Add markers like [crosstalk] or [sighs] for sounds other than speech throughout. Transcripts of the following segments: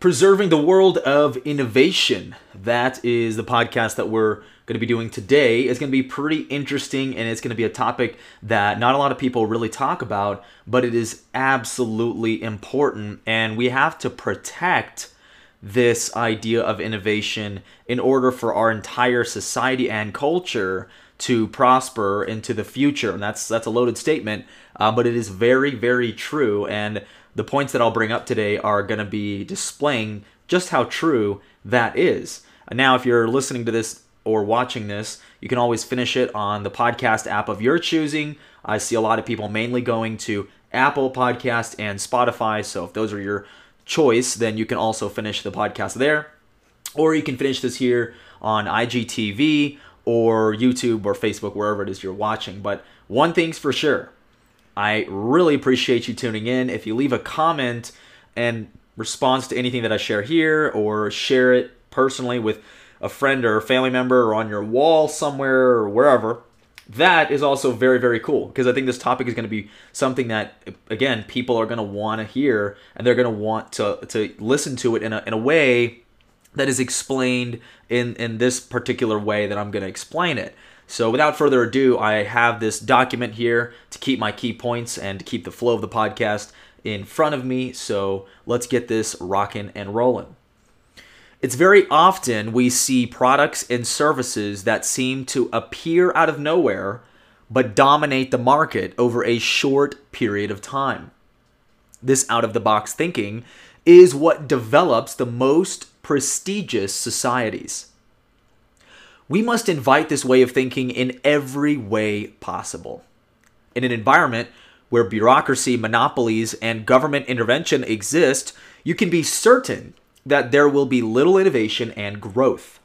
Preserving the World of Innovation. That is the podcast that we're going to be doing today. It's going to be pretty interesting and it's going to be a topic that not a lot of people really talk about, but it is absolutely important. And we have to protect this idea of innovation in order for our entire society and culture to prosper into the future. And that's that's a loaded statement, uh, but it is very very true. And the points that I'll bring up today are going to be displaying just how true that is. Now, if you're listening to this or watching this, you can always finish it on the podcast app of your choosing. I see a lot of people mainly going to Apple Podcast and Spotify. So if those are your choice, then you can also finish the podcast there. Or you can finish this here on IGTV or YouTube or Facebook, wherever it is you're watching. But one thing's for sure I really appreciate you tuning in. If you leave a comment and response to anything that I share here or share it personally with a friend or a family member or on your wall somewhere or wherever, that is also very, very cool because I think this topic is going to be something that, again, people are going to want to hear and they're going to want to, to listen to it in a, in a way that is explained in, in this particular way that I'm going to explain it. So without further ado, I have this document here to keep my key points and to keep the flow of the podcast in front of me. So let's get this rocking and rolling. It's very often we see products and services that seem to appear out of nowhere but dominate the market over a short period of time. This out of the box thinking is what develops the most prestigious societies. We must invite this way of thinking in every way possible. In an environment where bureaucracy, monopolies, and government intervention exist, you can be certain that there will be little innovation and growth.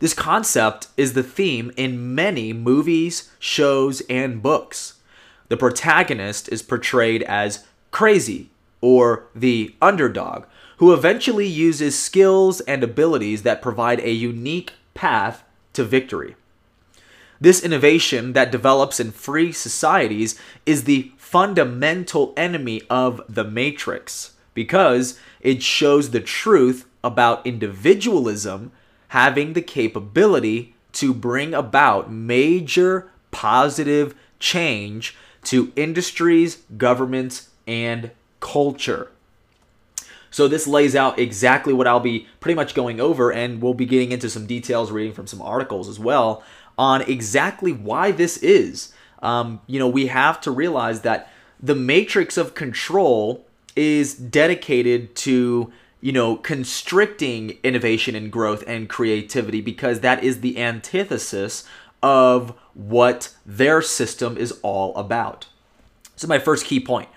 This concept is the theme in many movies, shows, and books. The protagonist is portrayed as crazy or the underdog, who eventually uses skills and abilities that provide a unique path to victory. This innovation that develops in free societies is the fundamental enemy of the Matrix because it shows the truth about individualism having the capability to bring about major positive change to industries, governments, and culture. So this lays out exactly what I'll be pretty much going over, and we'll be getting into some details, reading from some articles as well, on exactly why this is. Um, you know, we have to realize that the matrix of control is dedicated to you know constricting innovation and growth and creativity because that is the antithesis of what their system is all about. So my first key point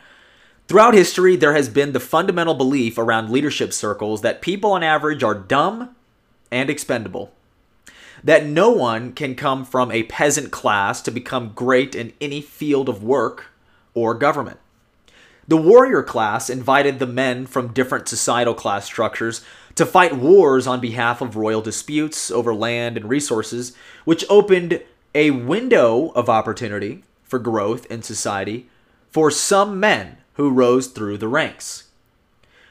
Throughout history, there has been the fundamental belief around leadership circles that people on average are dumb and expendable. That no one can come from a peasant class to become great in any field of work or government. The warrior class invited the men from different societal class structures to fight wars on behalf of royal disputes over land and resources, which opened a window of opportunity for growth in society for some men who rose through the ranks.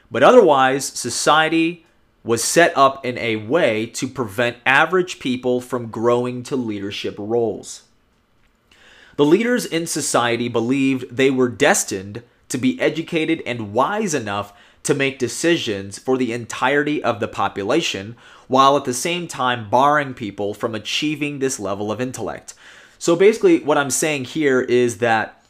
But otherwise, society was set up in a way to prevent average people from growing to leadership roles. The leaders in society believed they were destined to be educated and wise enough to make decisions for the entirety of the population, while at the same time barring people from achieving this level of intellect. So basically, what I'm saying here is that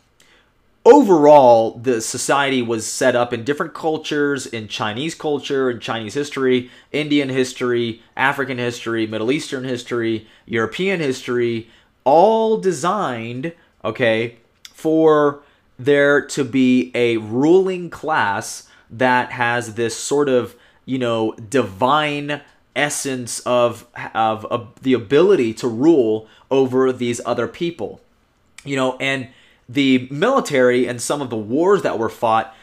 overall, the society was set up in different cultures, in Chinese culture, in Chinese history, Indian history, African history, Middle Eastern history, European history, all designed, okay, for there to be a ruling class that has this sort of, you know, divine essence of, of, of the ability to rule over these other people. You know, and the military and some of the wars that were fought,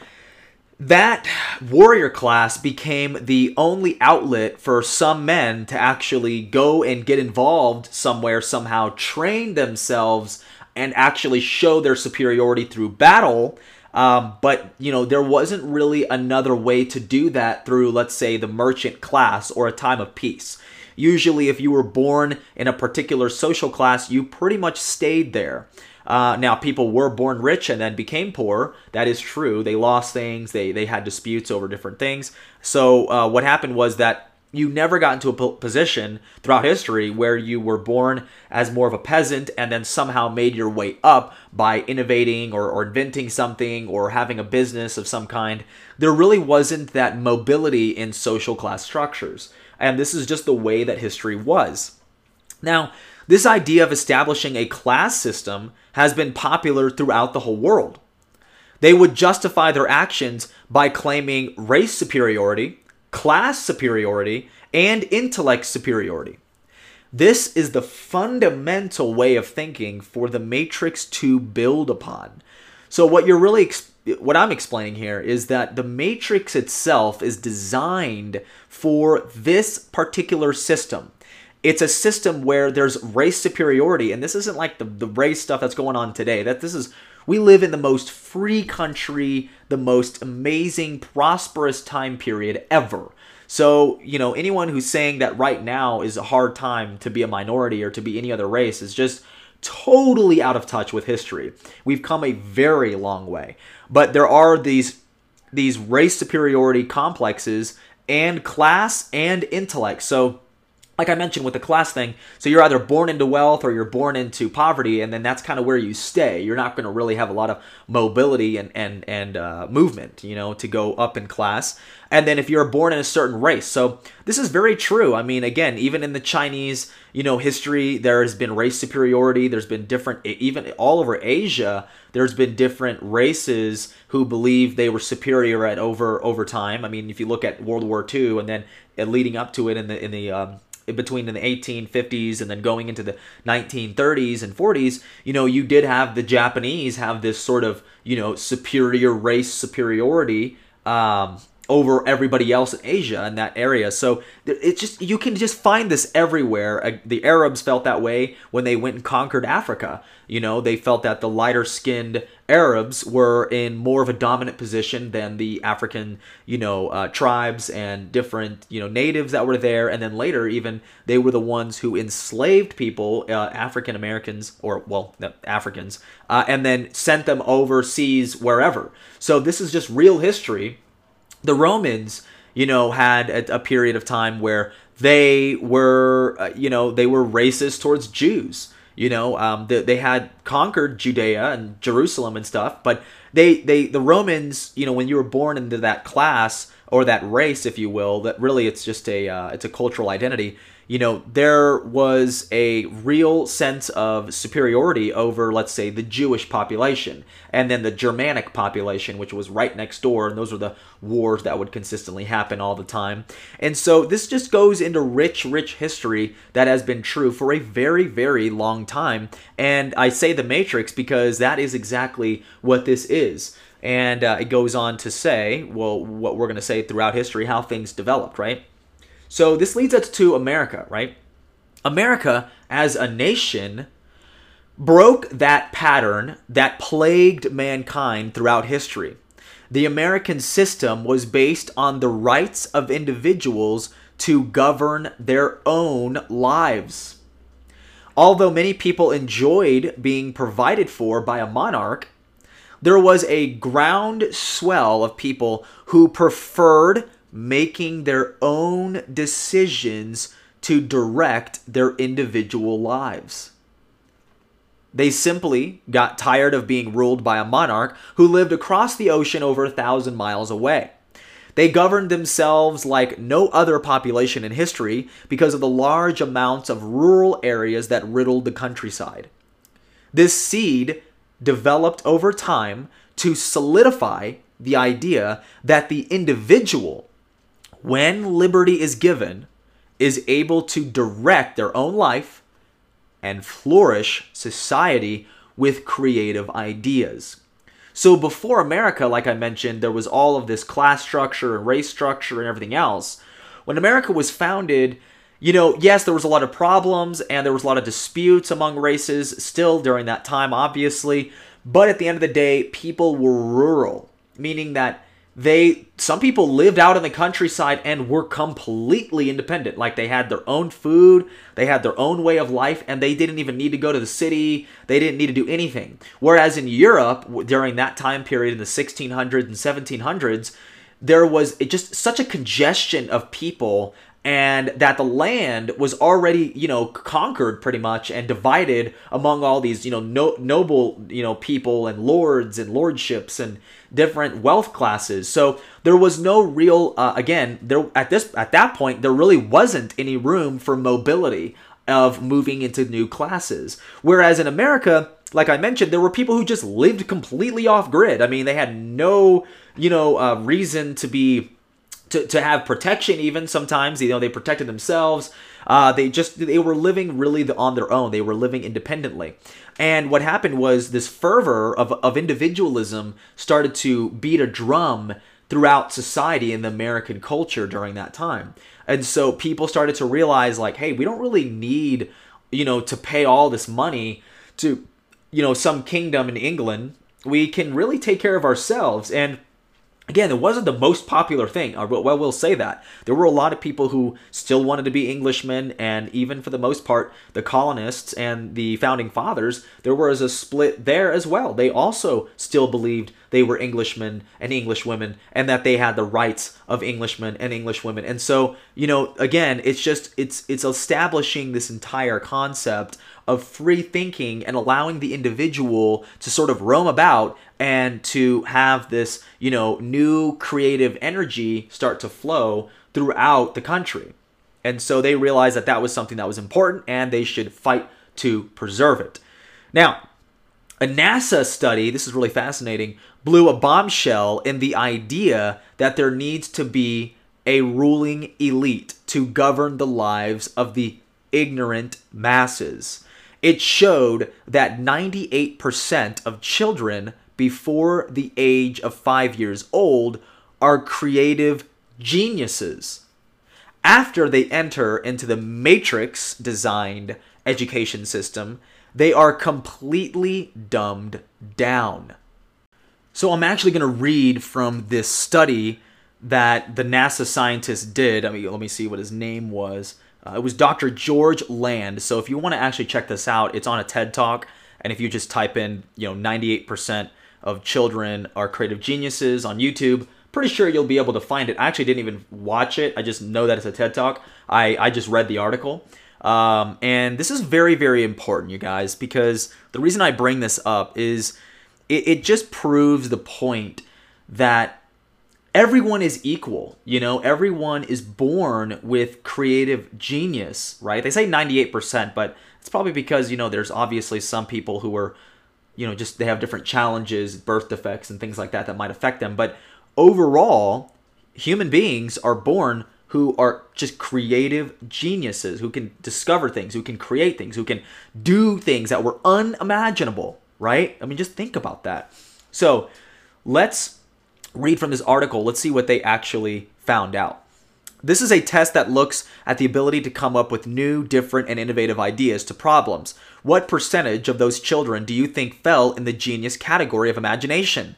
that warrior class became the only outlet for some men to actually go and get involved somewhere, somehow train themselves, and actually show their superiority through battle Um, but you know, there wasn't really another way to do that through, let's say, the merchant class or a time of peace. Usually, if you were born in a particular social class, you pretty much stayed there. Uh, now, people were born rich and then became poor. That is true. They lost things. They they had disputes over different things. So uh, what happened was that you never got into a position throughout history where you were born as more of a peasant and then somehow made your way up by innovating or, or inventing something or having a business of some kind. There really wasn't that mobility in social class structures. And this is just the way that history was. Now, this idea of establishing a class system has been popular throughout the whole world. They would justify their actions by claiming race superiority class superiority, and intellect superiority. This is the fundamental way of thinking for the matrix to build upon. So what you're really what I'm explaining here is that the matrix itself is designed for this particular system. It's a system where there's race superiority, and this isn't like the, the race stuff that's going on today. That this is we live in the most free country, the most amazing, prosperous time period ever. So, you know, anyone who's saying that right now is a hard time to be a minority or to be any other race is just totally out of touch with history. We've come a very long way. But there are these these race superiority complexes and class and intellect. So like I mentioned with the class thing, so you're either born into wealth or you're born into poverty, and then that's kind of where you stay. You're not going to really have a lot of mobility and and and uh, movement, you know, to go up in class. And then if you're born in a certain race, so this is very true. I mean, again, even in the Chinese, you know, history, there has been race superiority. There's been different, even all over Asia, there's been different races who believe they were superior at over over time. I mean, if you look at World War II and then leading up to it in the in the um, between the 1850s and then going into the 1930s and 40s, you know, you did have the Japanese have this sort of, you know, superior race superiority um, over everybody else in Asia in that area. So it's just you can just find this everywhere. Uh, the Arabs felt that way when they went and conquered Africa. You know, they felt that the lighter skinned Arabs were in more of a dominant position than the African, you know, uh, tribes and different, you know, natives that were there. And then later, even they were the ones who enslaved people, uh, African Americans, or well, Africans, uh, and then sent them overseas wherever. So this is just real history the Romans, you know, had a, a period of time where they were, uh, you know, they were racist towards Jews. You know, um, they, they had conquered Judea and Jerusalem and stuff, but they, they, the Romans, you know, when you were born into that class or that race, if you will, that really it's just a, uh, it's a cultural identity you know, there was a real sense of superiority over, let's say, the Jewish population, and then the Germanic population, which was right next door, and those were the wars that would consistently happen all the time. And so this just goes into rich, rich history that has been true for a very, very long time. And I say the Matrix because that is exactly what this is. And uh, it goes on to say, well, what we're going to say throughout history, how things developed, right? So this leads us to America, right? America, as a nation, broke that pattern that plagued mankind throughout history. The American system was based on the rights of individuals to govern their own lives. Although many people enjoyed being provided for by a monarch, there was a ground swell of people who preferred making their own decisions to direct their individual lives. They simply got tired of being ruled by a monarch who lived across the ocean over a thousand miles away. They governed themselves like no other population in history because of the large amounts of rural areas that riddled the countryside. This seed developed over time to solidify the idea that the individual when liberty is given, is able to direct their own life and flourish society with creative ideas. So before America, like I mentioned, there was all of this class structure and race structure and everything else. When America was founded, you know, yes, there was a lot of problems and there was a lot of disputes among races still during that time, obviously. But at the end of the day, people were rural, meaning that they some people lived out in the countryside and were completely independent. Like they had their own food they had their own way of life and they didn't even need to go to the city. They didn't need to do anything. Whereas in europe during that time period in the 1600s and 1700s there was just such a congestion of people and that the land was already you know conquered pretty much and divided among all these you know no, noble you know people and lords and lordships and different wealth classes. So there was no real uh, again there at this at that point there really wasn't any room for mobility of moving into new classes. Whereas in america like i mentioned there were people who just lived completely off grid. I mean they had no you know uh, reason to be to, to have protection even sometimes you know they protected themselves. Uh, they just they were living really on their own. They were living independently. And what happened was this fervor of, of individualism started to beat a drum throughout society in the american culture during that time. And so people started to realize like hey we don't really need you know to pay all this money to you know some kingdom in england. We can really take care of ourselves. And Again, it wasn't the most popular thing. Well, we'll say that. There were a lot of people who still wanted to be Englishmen, and even for the most part, the colonists and the founding fathers, there was a split there as well. They also still believed they were Englishmen and Englishwomen and that they had the rights of Englishmen and Englishwomen. And so, you know, again, it's just it's it's establishing this entire concept of free thinking and allowing the individual to sort of roam about and to have this, you know, new creative energy start to flow throughout the country. And so they realized that that was something that was important and they should fight to preserve it. Now, a NASA study, this is really fascinating, blew a bombshell in the idea that there needs to be a ruling elite to govern the lives of the ignorant masses. It showed that 98% of children before the age of five years old are creative geniuses. After they enter into the matrix designed education system, they are completely dumbed down. So I'm actually going to read from this study that the NASA scientist did. I mean, let me see what his name was. Uh, it was Dr. George Land. So if you want to actually check this out, it's on a TED Talk. And if you just type in, you know, 98% of children are creative geniuses on YouTube. Pretty sure you'll be able to find it. I actually didn't even watch it. I just know that it's a TED Talk. I, I just read the article. Um, and this is very, very important, you guys, because the reason I bring this up is it, it just proves the point that everyone is equal. You know, everyone is born with creative genius, right? They say 98%, but it's probably because, you know, there's obviously some people who are you know, just they have different challenges, birth defects, and things like that that might affect them. But overall, human beings are born who are just creative geniuses, who can discover things, who can create things, who can do things that were unimaginable, right? I mean, just think about that. So let's read from this article. Let's see what they actually found out. This is a test that looks at the ability to come up with new, different, and innovative ideas to problems. What percentage of those children do you think fell in the genius category of imagination?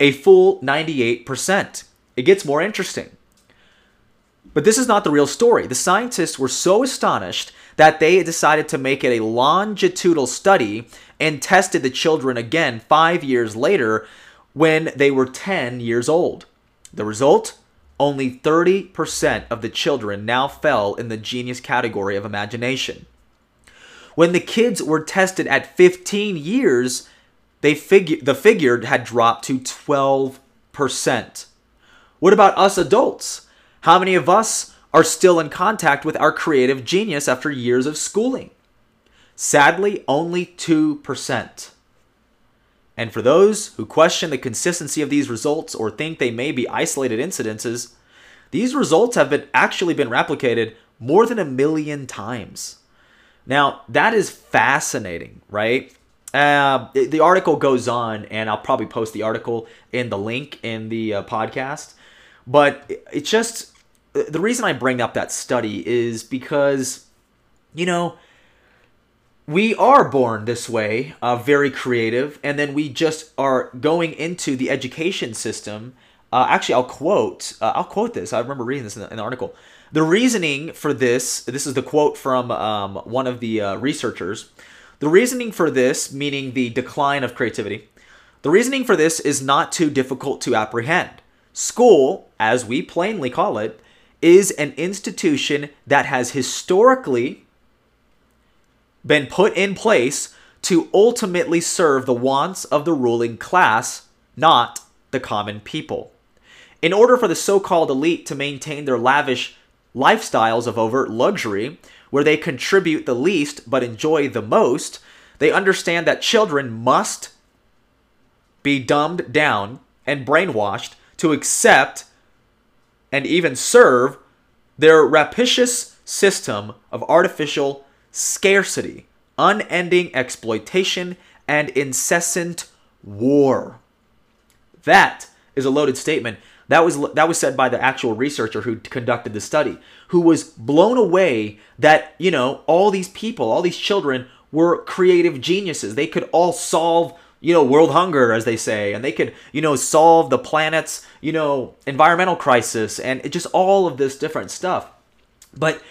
A full 98%. It gets more interesting. But this is not the real story. The scientists were so astonished that they decided to make it a longitudinal study and tested the children again five years later when they were 10 years old. The result? only 30% of the children now fell in the genius category of imagination. When the kids were tested at 15 years, they figure the figure had dropped to 12%. What about us adults? How many of us are still in contact with our creative genius after years of schooling? Sadly, only 2%. And for those who question the consistency of these results or think they may be isolated incidences, these results have been actually been replicated more than a million times. Now, that is fascinating, right? Uh, the article goes on, and I'll probably post the article in the link in the uh, podcast. But it's just the reason I bring up that study is because, you know, we are born this way, uh, very creative, and then we just are going into the education system. Uh, actually, I'll quote. Uh, I'll quote this. I remember reading this in the, in the, article. The reasoning for this. This is the quote from um, one of the uh, researchers. The reasoning for this, meaning the decline of creativity, the reasoning for this is not too difficult to apprehend. School, as we plainly call it, is an institution that has historically been put in place to ultimately serve the wants of the ruling class, not the common people. In order for the so called elite to maintain their lavish lifestyles of overt luxury, where they contribute the least but enjoy the most, they understand that children must be dumbed down and brainwashed to accept and even serve their rapacious system of artificial scarcity, unending exploitation, and incessant war. That is a loaded statement. That was that was said by the actual researcher who conducted the study, who was blown away that, you know, all these people, all these children were creative geniuses. They could all solve you know, world hunger, as they say, and they could, you know, solve the planet's, you know, environmental crisis and just all of this different stuff. But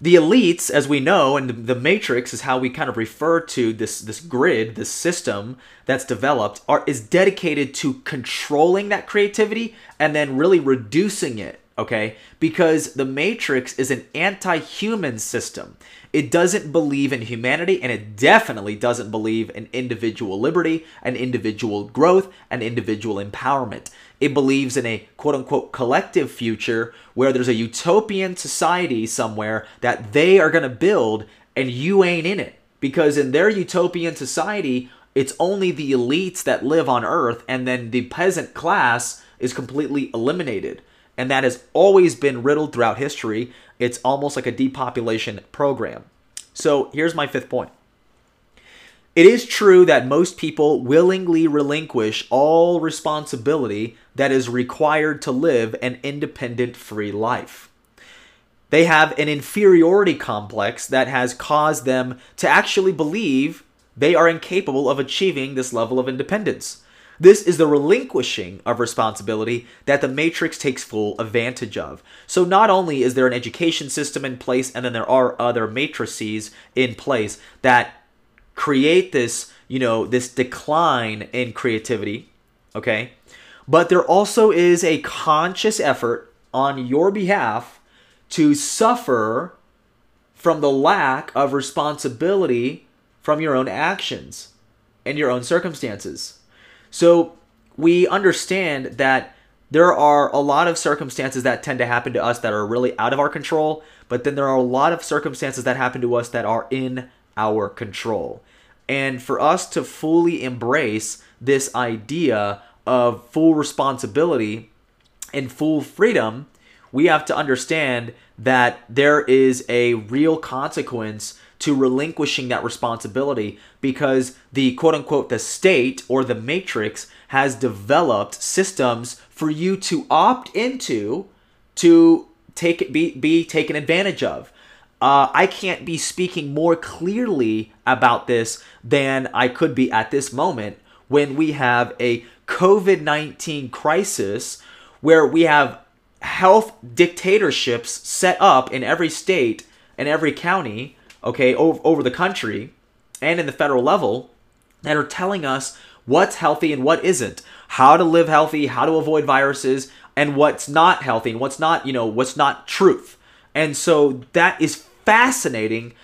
the elites, as we know, and the, matrix is how we kind of refer to this this grid, this system that's developed, are is dedicated to controlling that creativity and then really reducing it. Okay, because the matrix is an anti-human system. It doesn't believe in humanity, and it definitely doesn't believe in individual liberty and individual growth and individual empowerment. It believes in a quote unquote collective future where there's a utopian society somewhere that they are going to build and you ain't in it. Because in their utopian society, it's only the elites that live on earth and then the peasant class is completely eliminated. And that has always been riddled throughout history. It's almost like a depopulation program. So here's my fifth point it is true that most people willingly relinquish all responsibility that is required to live an independent, free life. They have an inferiority complex that has caused them to actually believe they are incapable of achieving this level of independence. This is the relinquishing of responsibility that the Matrix takes full advantage of. So, not only is there an education system in place, and then there are other matrices in place that create this, you know, this decline in creativity, okay? But there also is a conscious effort on your behalf to suffer from the lack of responsibility from your own actions and your own circumstances. So we understand that there are a lot of circumstances that tend to happen to us that are really out of our control, but then there are a lot of circumstances that happen to us that are in our control. And for us to fully embrace this idea of full responsibility and full freedom, we have to understand that there is a real consequence to relinquishing that responsibility because the quote unquote the state or the matrix has developed systems for you to opt into to take be be taken advantage of uh, I can't be speaking more clearly about this than I could be at this moment when we have a COVID 19 crisis where we have health dictatorships set up in every state and every county, okay, over, over the country and in the federal level that are telling us what's healthy and what isn't, how to live healthy, how to avoid viruses, and what's not healthy and what's not, you know, what's not truth. And so that is fascinating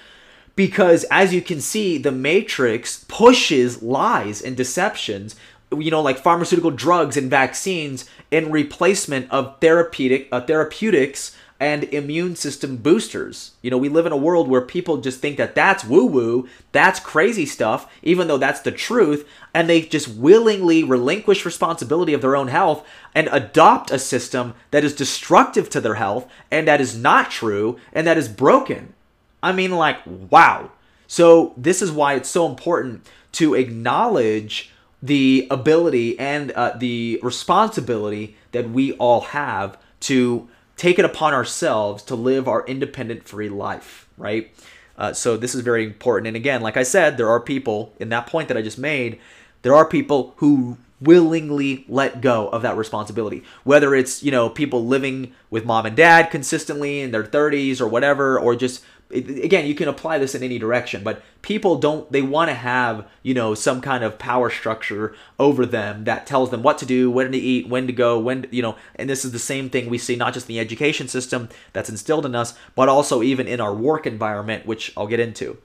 because as you can see, the Matrix pushes lies and deceptions, you know, like pharmaceutical drugs and vaccines in replacement of therapeutic uh, therapeutics and immune system boosters. You know, we live in a world where people just think that that's woo woo, that's crazy stuff, even though that's the truth, and they just willingly relinquish responsibility of their own health and adopt a system that is destructive to their health and that is not true and that is broken. I mean, like, wow. So, this is why it's so important to acknowledge the ability and uh, the responsibility that we all have to take it upon ourselves to live our independent free life, right? Uh, so this is very important. And again, like I said, there are people in that point that I just made. There are people who willingly let go of that responsibility. Whether it's, you know, people living with mom and dad consistently in their 30s or whatever, or just again, you can apply this in any direction, but people don't they want to have, you know, some kind of power structure over them that tells them what to do, when to eat, when to go, when, you know, and this is the same thing we see not just in the education system that's instilled in us, but also even in our work environment, which I'll get into.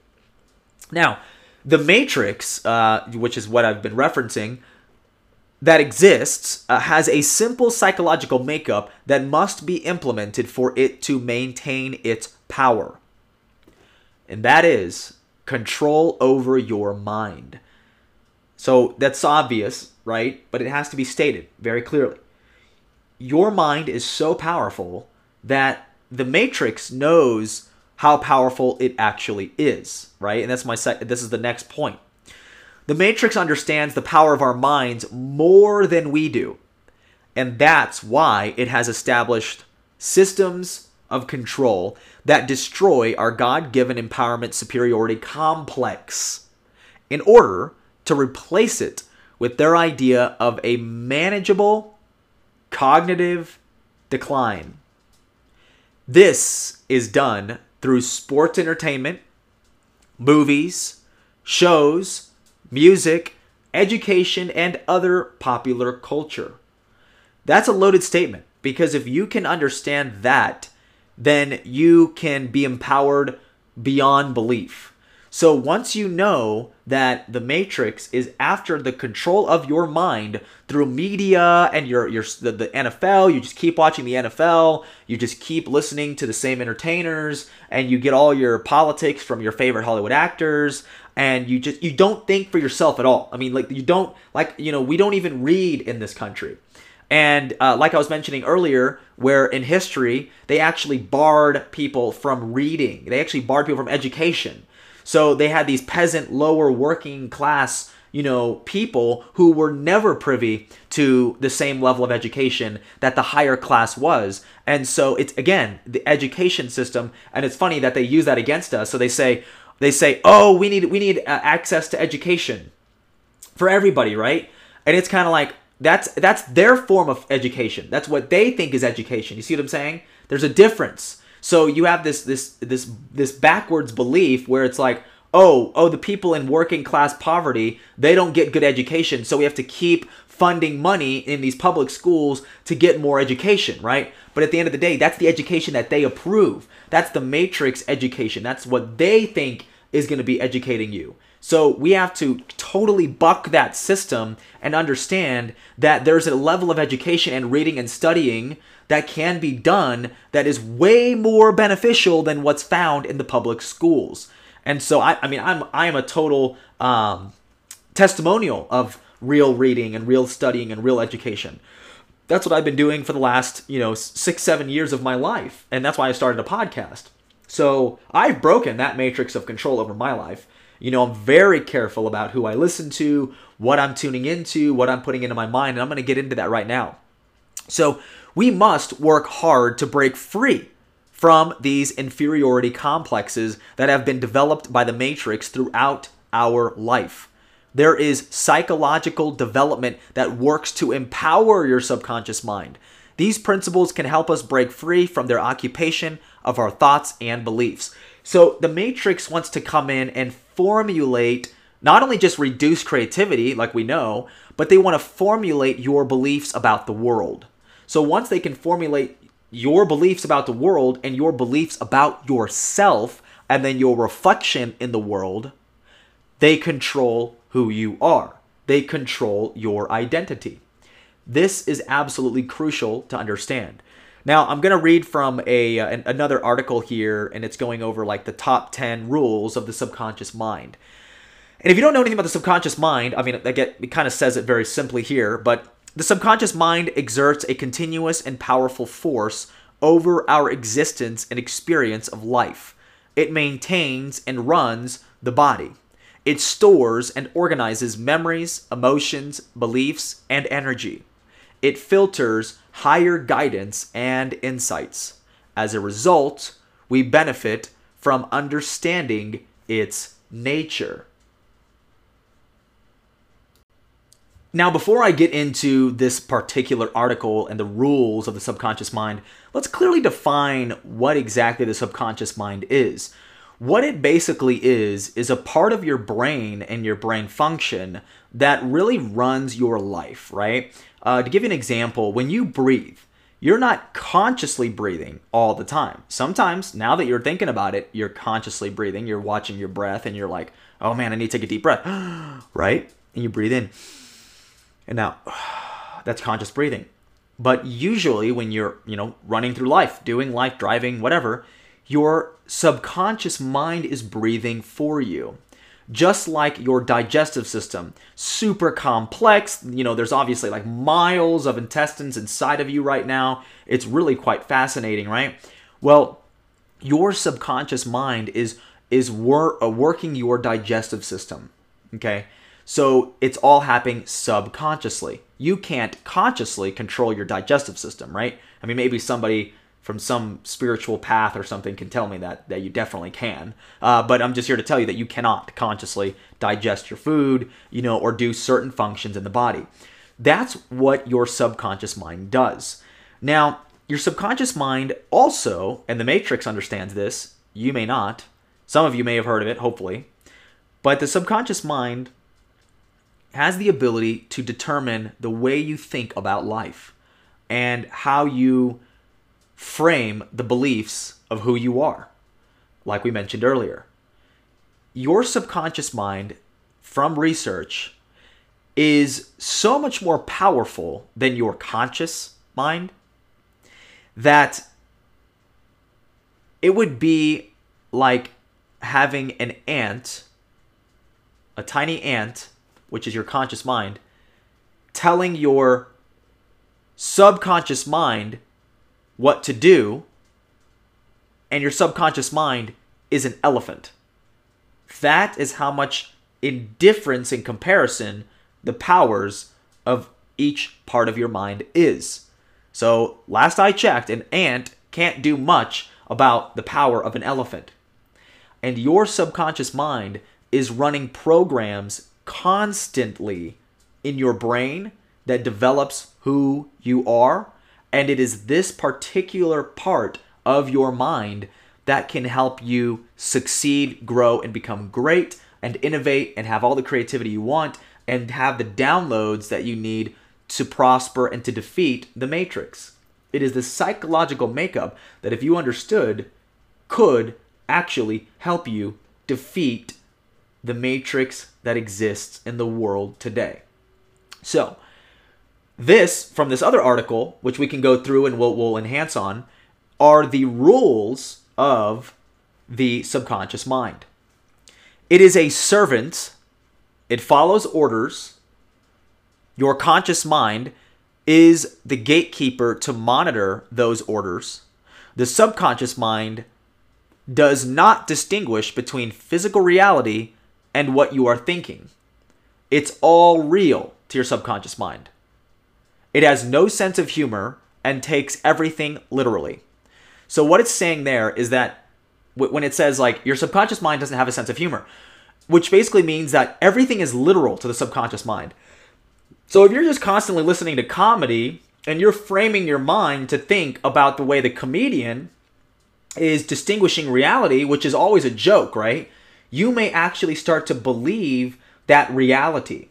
Now, the matrix, uh, which is what I've been referencing, that exists uh, has a simple psychological makeup that must be implemented for it to maintain its power and that is control over your mind. So that's obvious, right? But it has to be stated very clearly. Your mind is so powerful that the matrix knows how powerful it actually is, right? And that's my sec- this is the next point. The matrix understands the power of our minds more than we do. And that's why it has established systems of control that destroy our God given empowerment superiority complex in order to replace it with their idea of a manageable cognitive decline. This is done through sports entertainment, movies, shows, music, education, and other popular culture. That's a loaded statement because if you can understand that, then you can be empowered beyond belief. So once you know that the matrix is after the control of your mind through media and your your the, the, NFL, you just keep watching the NFL, you just keep listening to the same entertainers and you get all your politics from your favorite Hollywood actors and you just you don't think for yourself at all. I mean like you don't like you know, we don't even read in this country. And uh, like I was mentioning earlier, where in history they actually barred people from reading, they actually barred people from education. So they had these peasant, lower working class, you know, people who were never privy to the same level of education that the higher class was. And so it's again the education system, and it's funny that they use that against us. So they say, they say, oh, we need we need uh, access to education for everybody, right? And it's kind of like, that's that's their form of education. That's what they think is education. You see what I'm saying? There's a difference. So you have this this this this backwards belief where it's like, oh, oh, the people in working class poverty, they don't get good education, so we have to keep funding money in these public schools to get more education, right? But at the end of the day, that's the education that they approve. That's the matrix education. That's what they think is going to be educating you. So we have to totally buck that system and understand that there's a level of education and reading and studying that can be done that is way more beneficial than what's found in the public schools. And so I, I mean I'm I am a total um, testimonial of real reading and real studying and real education. That's what I've been doing for the last, you know, six, seven years of my life. And that's why I started a podcast. So I've broken that matrix of control over my life. You know, I'm very careful about who I listen to, what I'm tuning into, what I'm putting into my mind, and I'm going to get into that right now. So, we must work hard to break free from these inferiority complexes that have been developed by the Matrix throughout our life. There is psychological development that works to empower your subconscious mind. These principles can help us break free from their occupation of our thoughts and beliefs. So the Matrix wants to come in and formulate not only just reduce creativity, like we know, but they want to formulate your beliefs about the world. So once they can formulate your beliefs about the world and your beliefs about yourself, and then your reflection in the world, they control who you are. They control your identity. This is absolutely crucial to understand. Now, I'm going to read from a uh, another article here, and it's going over like the top 10 rules of the subconscious mind. And if you don't know anything about the subconscious mind, I mean, I get, it kind of says it very simply here, but the subconscious mind exerts a continuous and powerful force over our existence and experience of life. It maintains and runs the body. It stores and organizes memories, emotions, beliefs, and energy. It filters higher guidance and insights. As a result, we benefit from understanding its nature. Now, before I get into this particular article and the rules of the subconscious mind, let's clearly define what exactly the subconscious mind is. What it basically is, is a part of your brain and your brain function that really runs your life, right? Uh, to give you an example, when you breathe, you're not consciously breathing all the time. Sometimes, now that you're thinking about it, you're consciously breathing. You're watching your breath and you're like, oh man, I need to take a deep breath, [gasps] right? And you breathe in. And now, [sighs] that's conscious breathing. But usually, when you're, you know, running through life, doing life, driving, whatever, your subconscious mind is breathing for you. Just like your digestive system, super complex. You know, there's obviously like miles of intestines inside of you right now. It's really quite fascinating, right? Well, your subconscious mind is is wor- uh, working your digestive system. Okay, so it's all happening subconsciously. You can't consciously control your digestive system, right? I mean, maybe somebody from some spiritual path or something can tell me that that you definitely can. Uh, but I'm just here to tell you that you cannot consciously digest your food, you know, or do certain functions in the body. That's what your subconscious mind does. Now, your subconscious mind also, and the Matrix understands this. You may not. Some of you may have heard of it, hopefully. But the subconscious mind has the ability to determine the way you think about life and how you frame the beliefs of who you are, like we mentioned earlier. Your subconscious mind, from research, is so much more powerful than your conscious mind that it would be like having an ant, a tiny ant, which is your conscious mind, telling your subconscious mind what to do, and your subconscious mind is an elephant. That is how much indifference in comparison the powers of each part of your mind is. So, last I checked, an ant can't do much about the power of an elephant. And your subconscious mind is running programs constantly in your brain that develops who you are. And it is this particular part of your mind that can help you succeed, grow, and become great and innovate and have all the creativity you want and have the downloads that you need to prosper and to defeat the matrix. It is the psychological makeup that, if you understood, could actually help you defeat the matrix that exists in the world today. So, this from this other article, which we can go through and we'll, we'll enhance on, are the rules of the subconscious mind. It is a servant, it follows orders. Your conscious mind is the gatekeeper to monitor those orders. The subconscious mind does not distinguish between physical reality and what you are thinking. It's all real to your subconscious mind. It has no sense of humor and takes everything literally. So, what it's saying there is that when it says, like, your subconscious mind doesn't have a sense of humor, which basically means that everything is literal to the subconscious mind. So, if you're just constantly listening to comedy and you're framing your mind to think about the way the comedian is distinguishing reality, which is always a joke, right? you may actually start to believe that reality.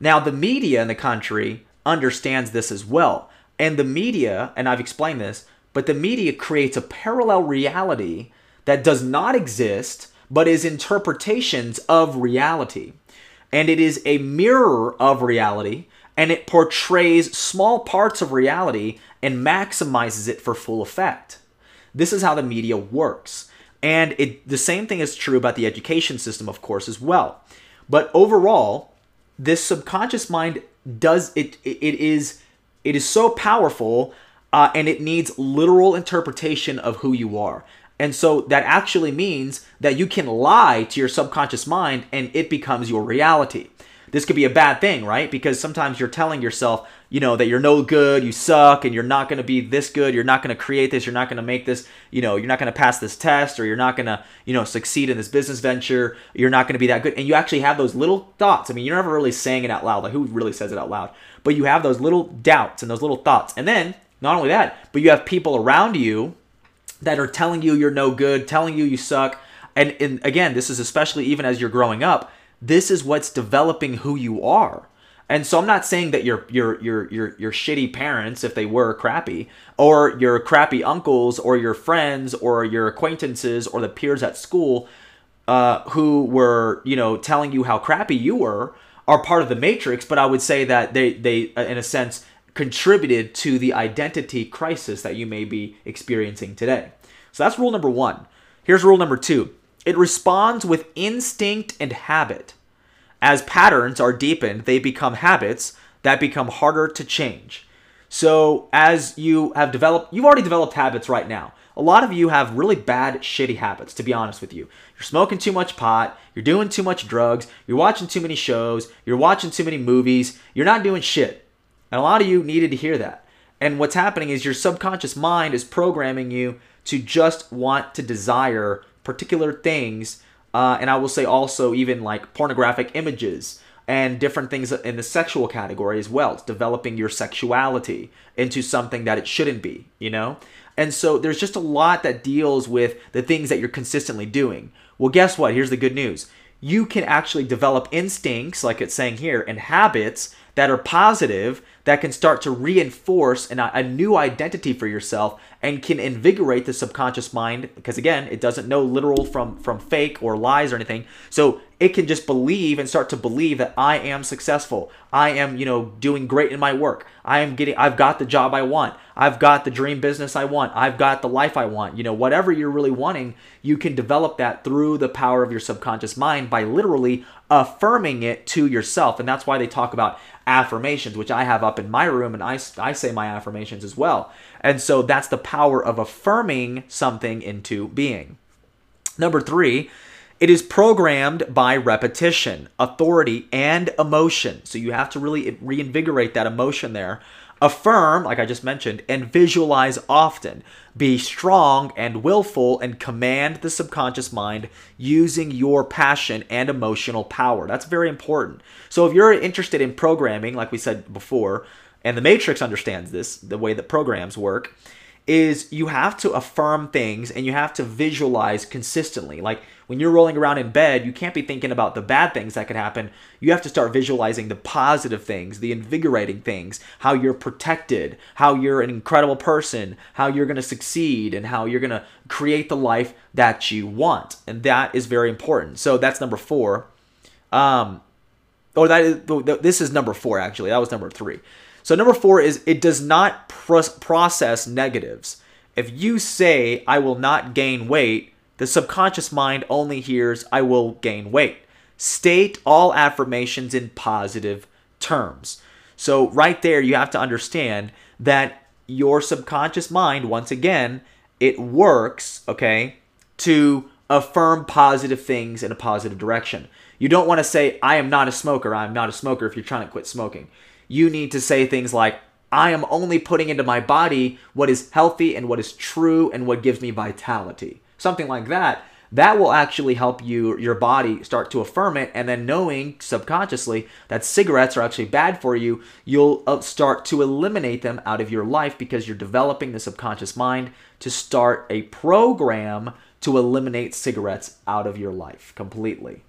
Now, the media in the country understands this as well. And the media, and I've explained this, but the media creates a parallel reality that does not exist, but is interpretations of reality. And it is a mirror of reality, and it portrays small parts of reality and maximizes it for full effect. This is how the media works. And it the same thing is true about the education system, of course, as well. But overall, this subconscious mind does it. It is it is so powerful, uh, and it needs literal interpretation of who you are. And so that actually means that you can lie to your subconscious mind, and it becomes your reality. This could be a bad thing, right? Because sometimes you're telling yourself, you know, that you're no good, you suck, and you're not going to be this good, you're not going to create this, you're not going to make this, you know, you're not going to pass this test, or you're not going to, you know, succeed in this business venture, you're not going to be that good. And you actually have those little thoughts. I mean, you're never really saying it out loud. Like, who really says it out loud? But you have those little doubts and those little thoughts. And then, not only that, but you have people around you that are telling you you're no good, telling you you suck. And, and again, this is especially even as you're growing up, this is what's developing who you are. And so I'm not saying that your your your your your shitty parents, if they were crappy, or your crappy uncles, or your friends, or your acquaintances, or the peers at school, uh, who were you know telling you how crappy you were, are part of the matrix. But I would say that they they in a sense contributed to the identity crisis that you may be experiencing today. So that's rule number one. Here's rule number two it responds with instinct and habit. As patterns are deepened, they become habits that become harder to change. So, as you have developed, you've already developed habits right now. A lot of you have really bad, shitty habits, to be honest with you. You're smoking too much pot, you're doing too much drugs, you're watching too many shows, you're watching too many movies, you're not doing shit. And a lot of you needed to hear that. And what's happening is your subconscious mind is programming you to just want to desire particular things. Uh, and I will say also, even like pornographic images and different things in the sexual category as well. It's developing your sexuality into something that it shouldn't be, you know? And so there's just a lot that deals with the things that you're consistently doing. Well, guess what? Here's the good news. You can actually develop instincts, like it's saying here, and habits that are positive that can start to reinforce an, a new identity for yourself and can invigorate the subconscious mind because again it doesn't know literal from from fake or lies or anything. So it can just believe and start to believe that i am successful. I am you know doing great in my work. I am getting i've got the job i want. I've got the dream business i want. I've got the life i want. You know whatever you're really wanting you can develop that through the power of your subconscious mind by literally affirming it to yourself and that's why they talk about affirmations, which I have up in my room, and I, I say my affirmations as well. And so that's the power of affirming something into being. Number three, it is programmed by repetition, authority, and emotion. So you have to really reinvigorate that emotion there Affirm, like I just mentioned, and visualize often. Be strong and willful and command the subconscious mind using your passion and emotional power. That's very important. So, if you're interested in programming, like we said before, and the Matrix understands this, the way that programs work, is you have to affirm things and you have to visualize consistently. Like when you're rolling around in bed, you can't be thinking about the bad things that could happen. You have to start visualizing the positive things, the invigorating things, how you're protected, how you're an incredible person, how you're going to succeed, and how you're going to create the life that you want. And that is very important. So that's number four. Um, or that is, this is number four, actually. That was number three. So number four is it does not process negatives. If you say, I will not gain weight, the subconscious mind only hears, I will gain weight. State all affirmations in positive terms. So, right there, you have to understand that your subconscious mind, once again, it works, okay, to affirm positive things in a positive direction. You don't want to say, I am not a smoker, I am not a smoker if you're trying to quit smoking you need to say things like, I am only putting into my body what is healthy and what is true and what gives me vitality. Something like that. That will actually help you, your body start to affirm it, and then knowing subconsciously that cigarettes are actually bad for you, you'll uh, start to eliminate them out of your life because you're developing the subconscious mind to start a program to eliminate cigarettes out of your life completely.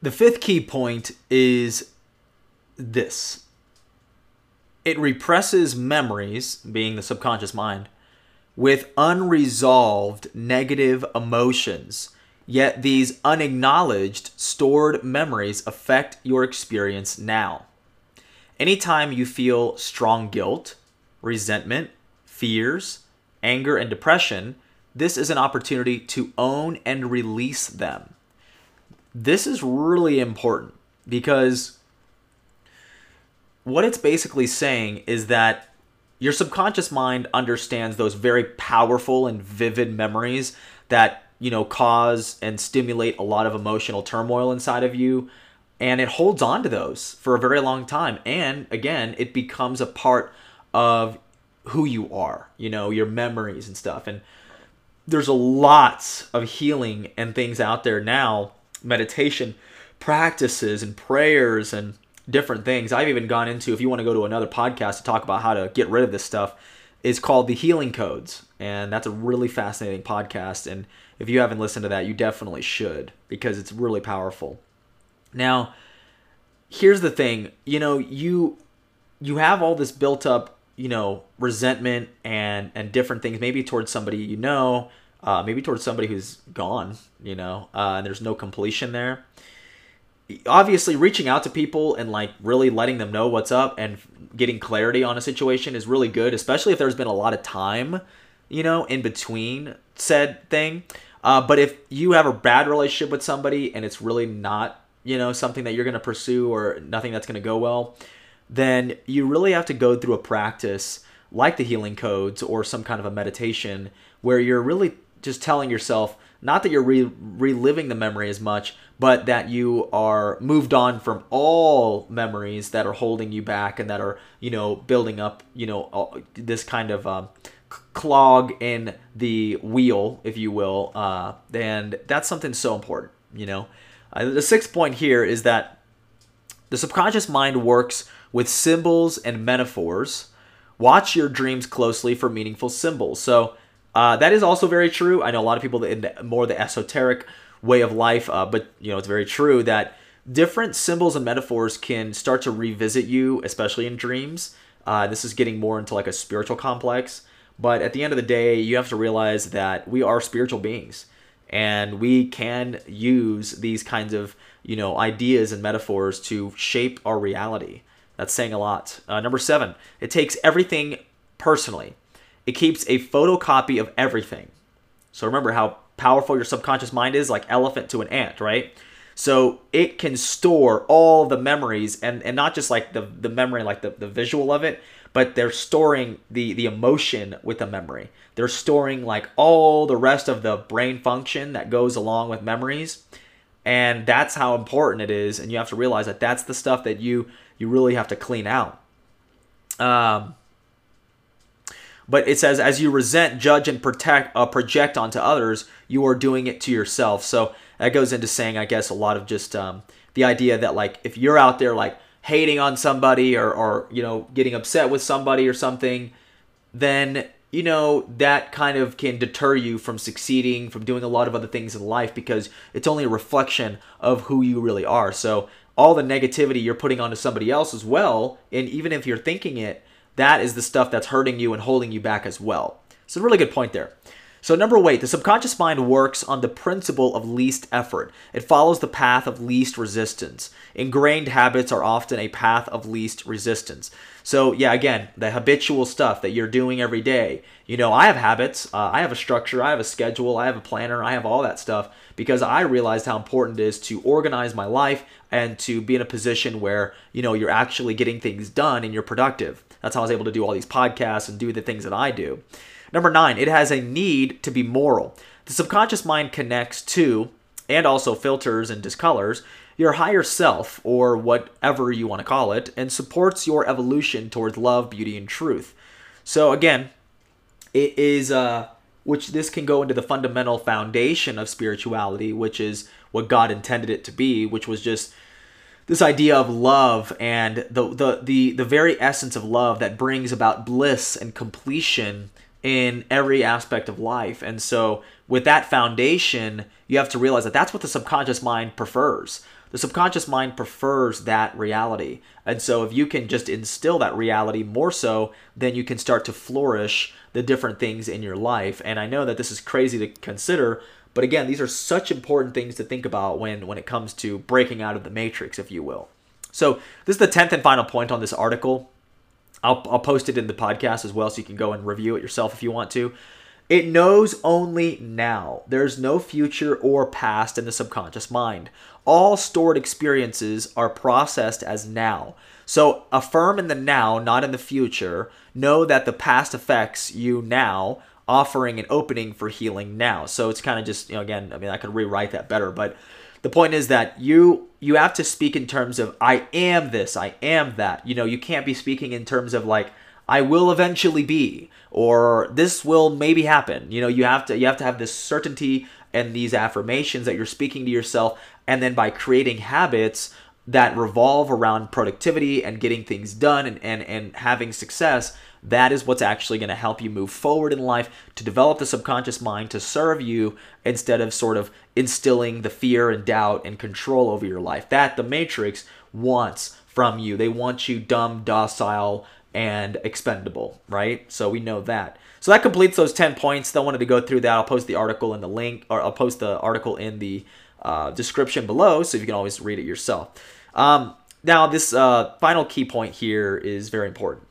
The fifth key point is this it represses memories, being the subconscious mind, with unresolved negative emotions. Yet these unacknowledged, stored memories affect your experience now. Anytime you feel strong guilt, resentment, fears, anger, and depression, this is an opportunity to own and release them. This is really important because what it's basically saying is that your subconscious mind understands those very powerful and vivid memories that you know cause and stimulate a lot of emotional turmoil inside of you and it holds on to those for a very long time. And again, it becomes a part of who you are, you know, your memories and stuff. And there's a lot of healing and things out there now, meditation practices and prayers and different things. I've even gone into, if you want to go to another podcast to talk about how to get rid of this stuff, is called The Healing Codes. And that's a really fascinating podcast. And if you haven't listened to that, you definitely should because it's really powerful. Now, here's the thing, you know, you you have all this built up, you know, resentment and and different things maybe towards somebody you know, uh, maybe towards somebody who's gone, you know, uh, and there's no completion there obviously reaching out to people and like really letting them know what's up and getting clarity on a situation is really good especially if there's been a lot of time you know in between said thing. Uh, but if you have a bad relationship with somebody and it's really not you know something that you're going to pursue or nothing that's going to go well then you really have to go through a practice like the healing codes or some kind of a meditation where you're really just telling yourself not that you're re- reliving the memory as much, but that you are moved on from all memories that are holding you back and that are, you know, building up, you know, this kind of um, clog in the wheel, if you will. Uh, and that's something so important, you know. Uh, the sixth point here is that the subconscious mind works with symbols and metaphors. Watch your dreams closely for meaningful symbols. So, uh, that is also very true. I know a lot of people in the, more the esoteric way of life, uh, but you know it's very true that different symbols and metaphors can start to revisit you, especially in dreams. Uh, this is getting more into like a spiritual complex, but at the end of the day, you have to realize that we are spiritual beings, and we can use these kinds of you know ideas and metaphors to shape our reality. That's saying a lot. Uh, number seven, it takes everything personally. It keeps a photocopy of everything. So remember how powerful your subconscious mind is, like elephant to an ant, right? So it can store all the memories and, and not just like the, the memory, like the, the visual of it, but they're storing the, the emotion with the memory. They're storing like all the rest of the brain function that goes along with memories. And that's how important it is. And you have to realize that that's the stuff that you you really have to clean out. Um, but it says, as you resent, judge, and protect, uh, project onto others, you are doing it to yourself. So that goes into saying, I guess, a lot of just um, the idea that, like, if you're out there, like, hating on somebody or, or, you know, getting upset with somebody or something, then, you know, that kind of can deter you from succeeding, from doing a lot of other things in life because it's only a reflection of who you really are. So all the negativity you're putting onto somebody else as well, and even if you're thinking it, that is the stuff that's hurting you and holding you back as well. So, a really good point there. So, number eight, the subconscious mind works on the principle of least effort. It follows the path of least resistance. Ingrained habits are often a path of least resistance. So, yeah, again, the habitual stuff that you're doing every day. You know, I have habits, uh, I have a structure, I have a schedule, I have a planner, I have all that stuff because I realized how important it is to organize my life and to be in a position where, you know, you're actually getting things done and you're productive. That's how I was able to do all these podcasts and do the things that I do. Number nine, it has a need to be moral. The subconscious mind connects to, and also filters and discolors, your higher self, or whatever you want to call it, and supports your evolution towards love, beauty, and truth. So, again, it is, uh, which this can go into the fundamental foundation of spirituality, which is what God intended it to be, which was just this idea of love and the, the the the very essence of love that brings about bliss and completion in every aspect of life. And so with that foundation, you have to realize that that's what the subconscious mind prefers. The subconscious mind prefers that reality. And so if you can just instill that reality more so, then you can start to flourish the different things in your life. And I know that this is crazy to consider, but again, these are such important things to think about when, when it comes to breaking out of the matrix, if you will. So, this is the 10th and final point on this article. I'll, I'll post it in the podcast as well so you can go and review it yourself if you want to. It knows only now. There's no future or past in the subconscious mind. All stored experiences are processed as now. So affirm in the now, not in the future. Know that the past affects you now offering an opening for healing now. So it's kind of just, you know, again, I mean, I could rewrite that better, but the point is that you you have to speak in terms of I am this, I am that. You know, you can't be speaking in terms of like I will eventually be or this will maybe happen. You know, you have to you have to have this certainty and these affirmations that you're speaking to yourself and then by creating habits that revolve around productivity and getting things done and, and, and having success, that is what's actually going to help you move forward in life to develop the subconscious mind to serve you instead of sort of instilling the fear and doubt and control over your life. That the Matrix wants from you. They want you dumb, docile, and expendable, right? So we know that. So that completes those 10 points. Still wanted to go through that. I'll post the article in the link, or I'll post the article in the uh, description below so you can always read it yourself. Um, now, this uh, final key point here is very important.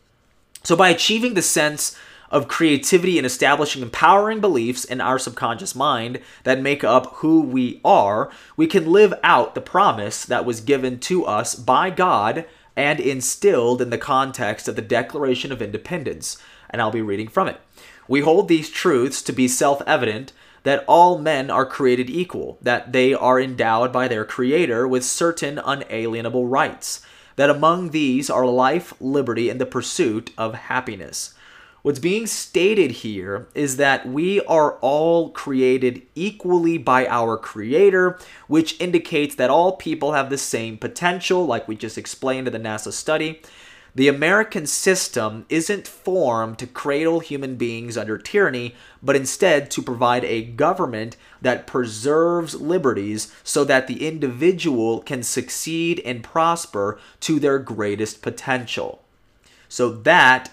So, by achieving the sense of creativity and establishing empowering beliefs in our subconscious mind that make up who we are, we can live out the promise that was given to us by God and instilled in the context of the Declaration of Independence. And I'll be reading from it. We hold these truths to be self evident that all men are created equal, that they are endowed by their Creator with certain unalienable rights, that among these are life, liberty, and the pursuit of happiness. What's being stated here is that we are all created equally by our Creator, which indicates that all people have the same potential, like we just explained in the NASA study, the American system isn't formed to cradle human beings under tyranny, but instead to provide a government that preserves liberties so that the individual can succeed and prosper to their greatest potential. So that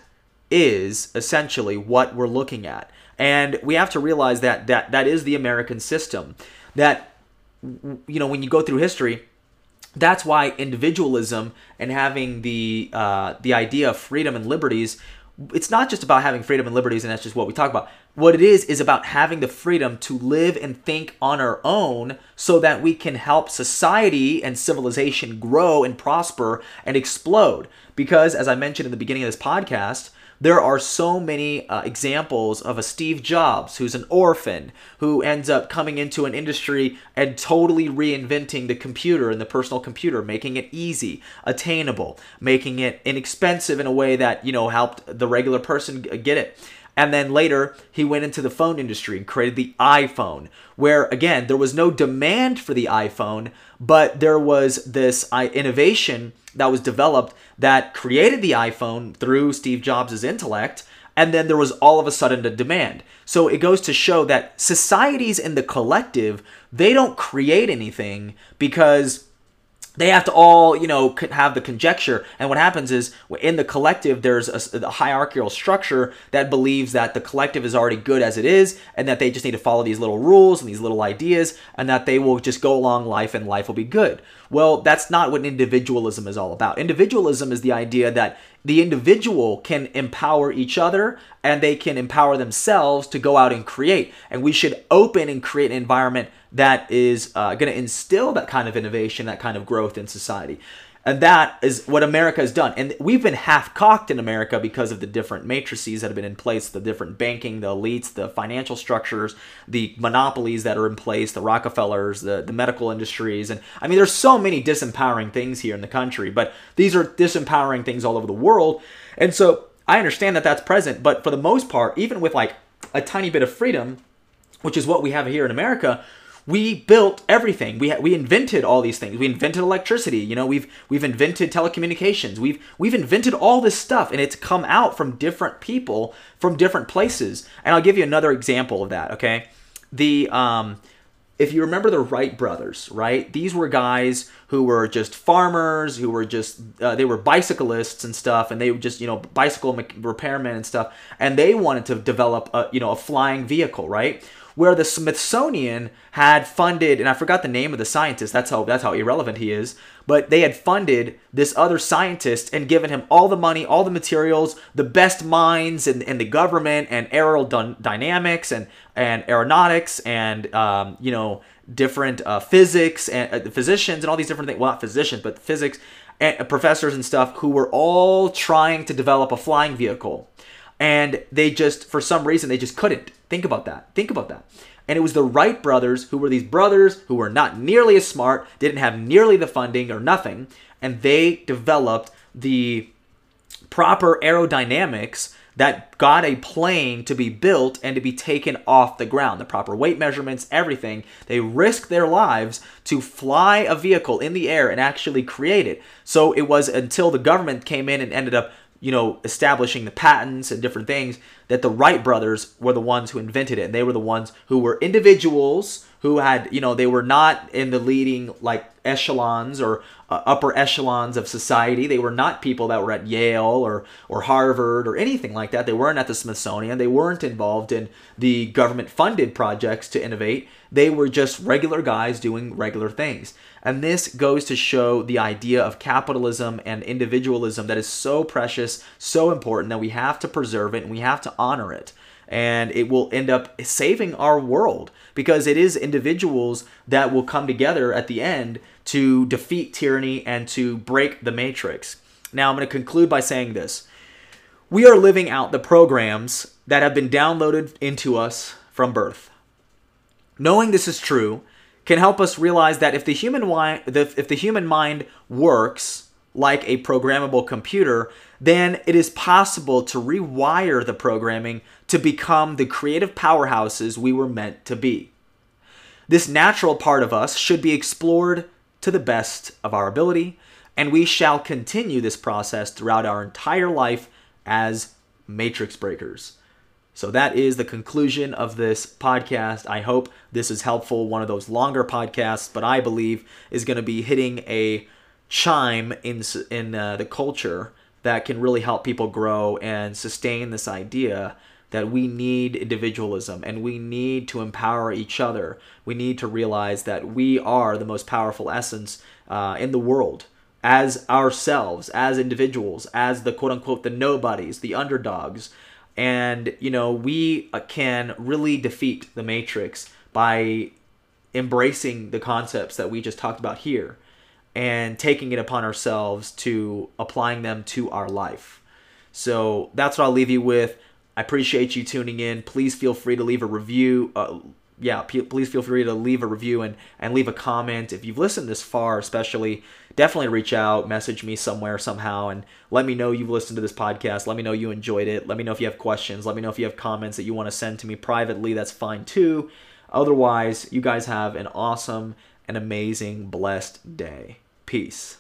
is essentially what we're looking at. And we have to realize that that, that is the American system. That, you know, when you go through history, that's why individualism and having the uh, the idea of freedom and liberties it's not just about having freedom and liberties and that's just what we talk about. What it is is about having the freedom to live and think on our own so that we can help society and civilization grow and prosper and explode. Because as i mentioned in the beginning of this podcast there are so many uh, examples of a Steve Jobs who's an orphan who ends up coming into an industry and totally reinventing the computer and the personal computer, making it easy, attainable, making it inexpensive in a way that, you know, helped the regular person get it. And then later, he went into the phone industry and created the iPhone, where again, there was no demand for the iPhone, but there was this uh, innovation that was developed that created the iPhone through Steve Jobs' intellect. And then there was all of a sudden a demand. So it goes to show that societies in the collective, they don't create anything because they have to all you know have the conjecture. And what happens is in the collective there's a, a, hierarchical structure that believes that the collective is already good as it is and that they just need to follow these little rules and these little ideas and that they will just go along life and life will be good well that's not what individualism is all about individualism is the idea that the individual can empower each other and they can empower themselves to go out and create and we should open and create an environment that is uh, going to instill that kind of innovation, that kind of growth in society. And that is what America has done. And we've been half cocked in America because of the different matrices that have been in place the different banking, the elites, the financial structures, the monopolies that are in place, the Rockefellers, the, the medical industries. And I mean, there's so many disempowering things here in the country, but these are disempowering things all over the world. And so I understand that that's present, but for the most part, even with like a tiny bit of freedom, which is what we have here in America, we built everything. We we invented all these things. We invented electricity. You know, we've we've invented telecommunications. We've we've invented all this stuff, and it's come out from different people from different places. And I'll give you another example of that. Okay, the um, if you remember the Wright brothers, right? These were guys who were just farmers, who were just uh, they were bicyclists and stuff, and they were just you know bicycle repairmen and stuff, and they wanted to develop a you know a flying vehicle, right? Where the Smithsonian had funded, and I forgot the name of the scientist. That's how that's how irrelevant he is. But they had funded this other scientist and given him all the money, all the materials, the best minds in, in the government and aerodynamics and and aeronautics and um, you know different uh, physics and uh, physicians and all these different things. Well, not physicians, but physics and uh, professors and stuff who were all trying to develop a flying vehicle and they just for some reason they just couldn't think about that think about that And it was the Wright brothers who were these brothers who were not nearly as smart, didn't have nearly the funding or nothing, and they developed the proper aerodynamics that got a plane to be built and to be taken off the ground. The proper weight measurements, everything. They risked their lives to fly a vehicle in the air and actually create it. So it was until the government came in and ended up, you know, establishing the patents and different things that the Wright brothers were the ones who invented it. And they were the ones who were individuals who had, you know, they were not in the leading like echelons or uh, upper echelons of society. They were not people that were at Yale or or Harvard or anything like that. They weren't at the Smithsonian. They weren't involved in the government funded projects to innovate. They were just regular guys doing regular things. And this goes to show the idea of capitalism and individualism that is so precious, so important that we have to preserve it and we have to honor it and it will end up saving our world because it is individuals that will come together at the end to defeat tyranny and to break the matrix. Now, I'm going to conclude by saying this. We are living out the programs that have been downloaded into us from birth. Knowing this is true can help us realize that if the human if the human mind works like a programmable computer, then it is possible to rewire the programming to become the creative powerhouses we were meant to be. This natural part of us should be explored to the best of our ability, and we shall continue this process throughout our entire life as matrix breakers. So that is the conclusion of this podcast. I hope this is helpful. One of those longer podcasts, but I believe is going to be hitting a chime in in uh, the culture that can really help people grow and sustain this idea that we need individualism and we need to empower each other. We need to realize that we are the most powerful essence uh, in the world as ourselves, as individuals, as the quote unquote the nobodies, the underdogs. And, you know, we uh, can really defeat the matrix by embracing the concepts that we just talked about here and taking it upon ourselves to applying them to our life. So that's what I'll leave you with. I appreciate you tuning in. Please feel free to leave a review. Uh, yeah, p- please feel free to leave a review and, and leave a comment. If you've listened this far, especially, definitely reach out, message me somewhere, somehow, and let me know you've listened to this podcast. Let me know you enjoyed it. Let me know if you have questions. Let me know if you have comments that you want to send to me privately. That's fine too. Otherwise, you guys have an awesome and amazing, blessed day. Peace.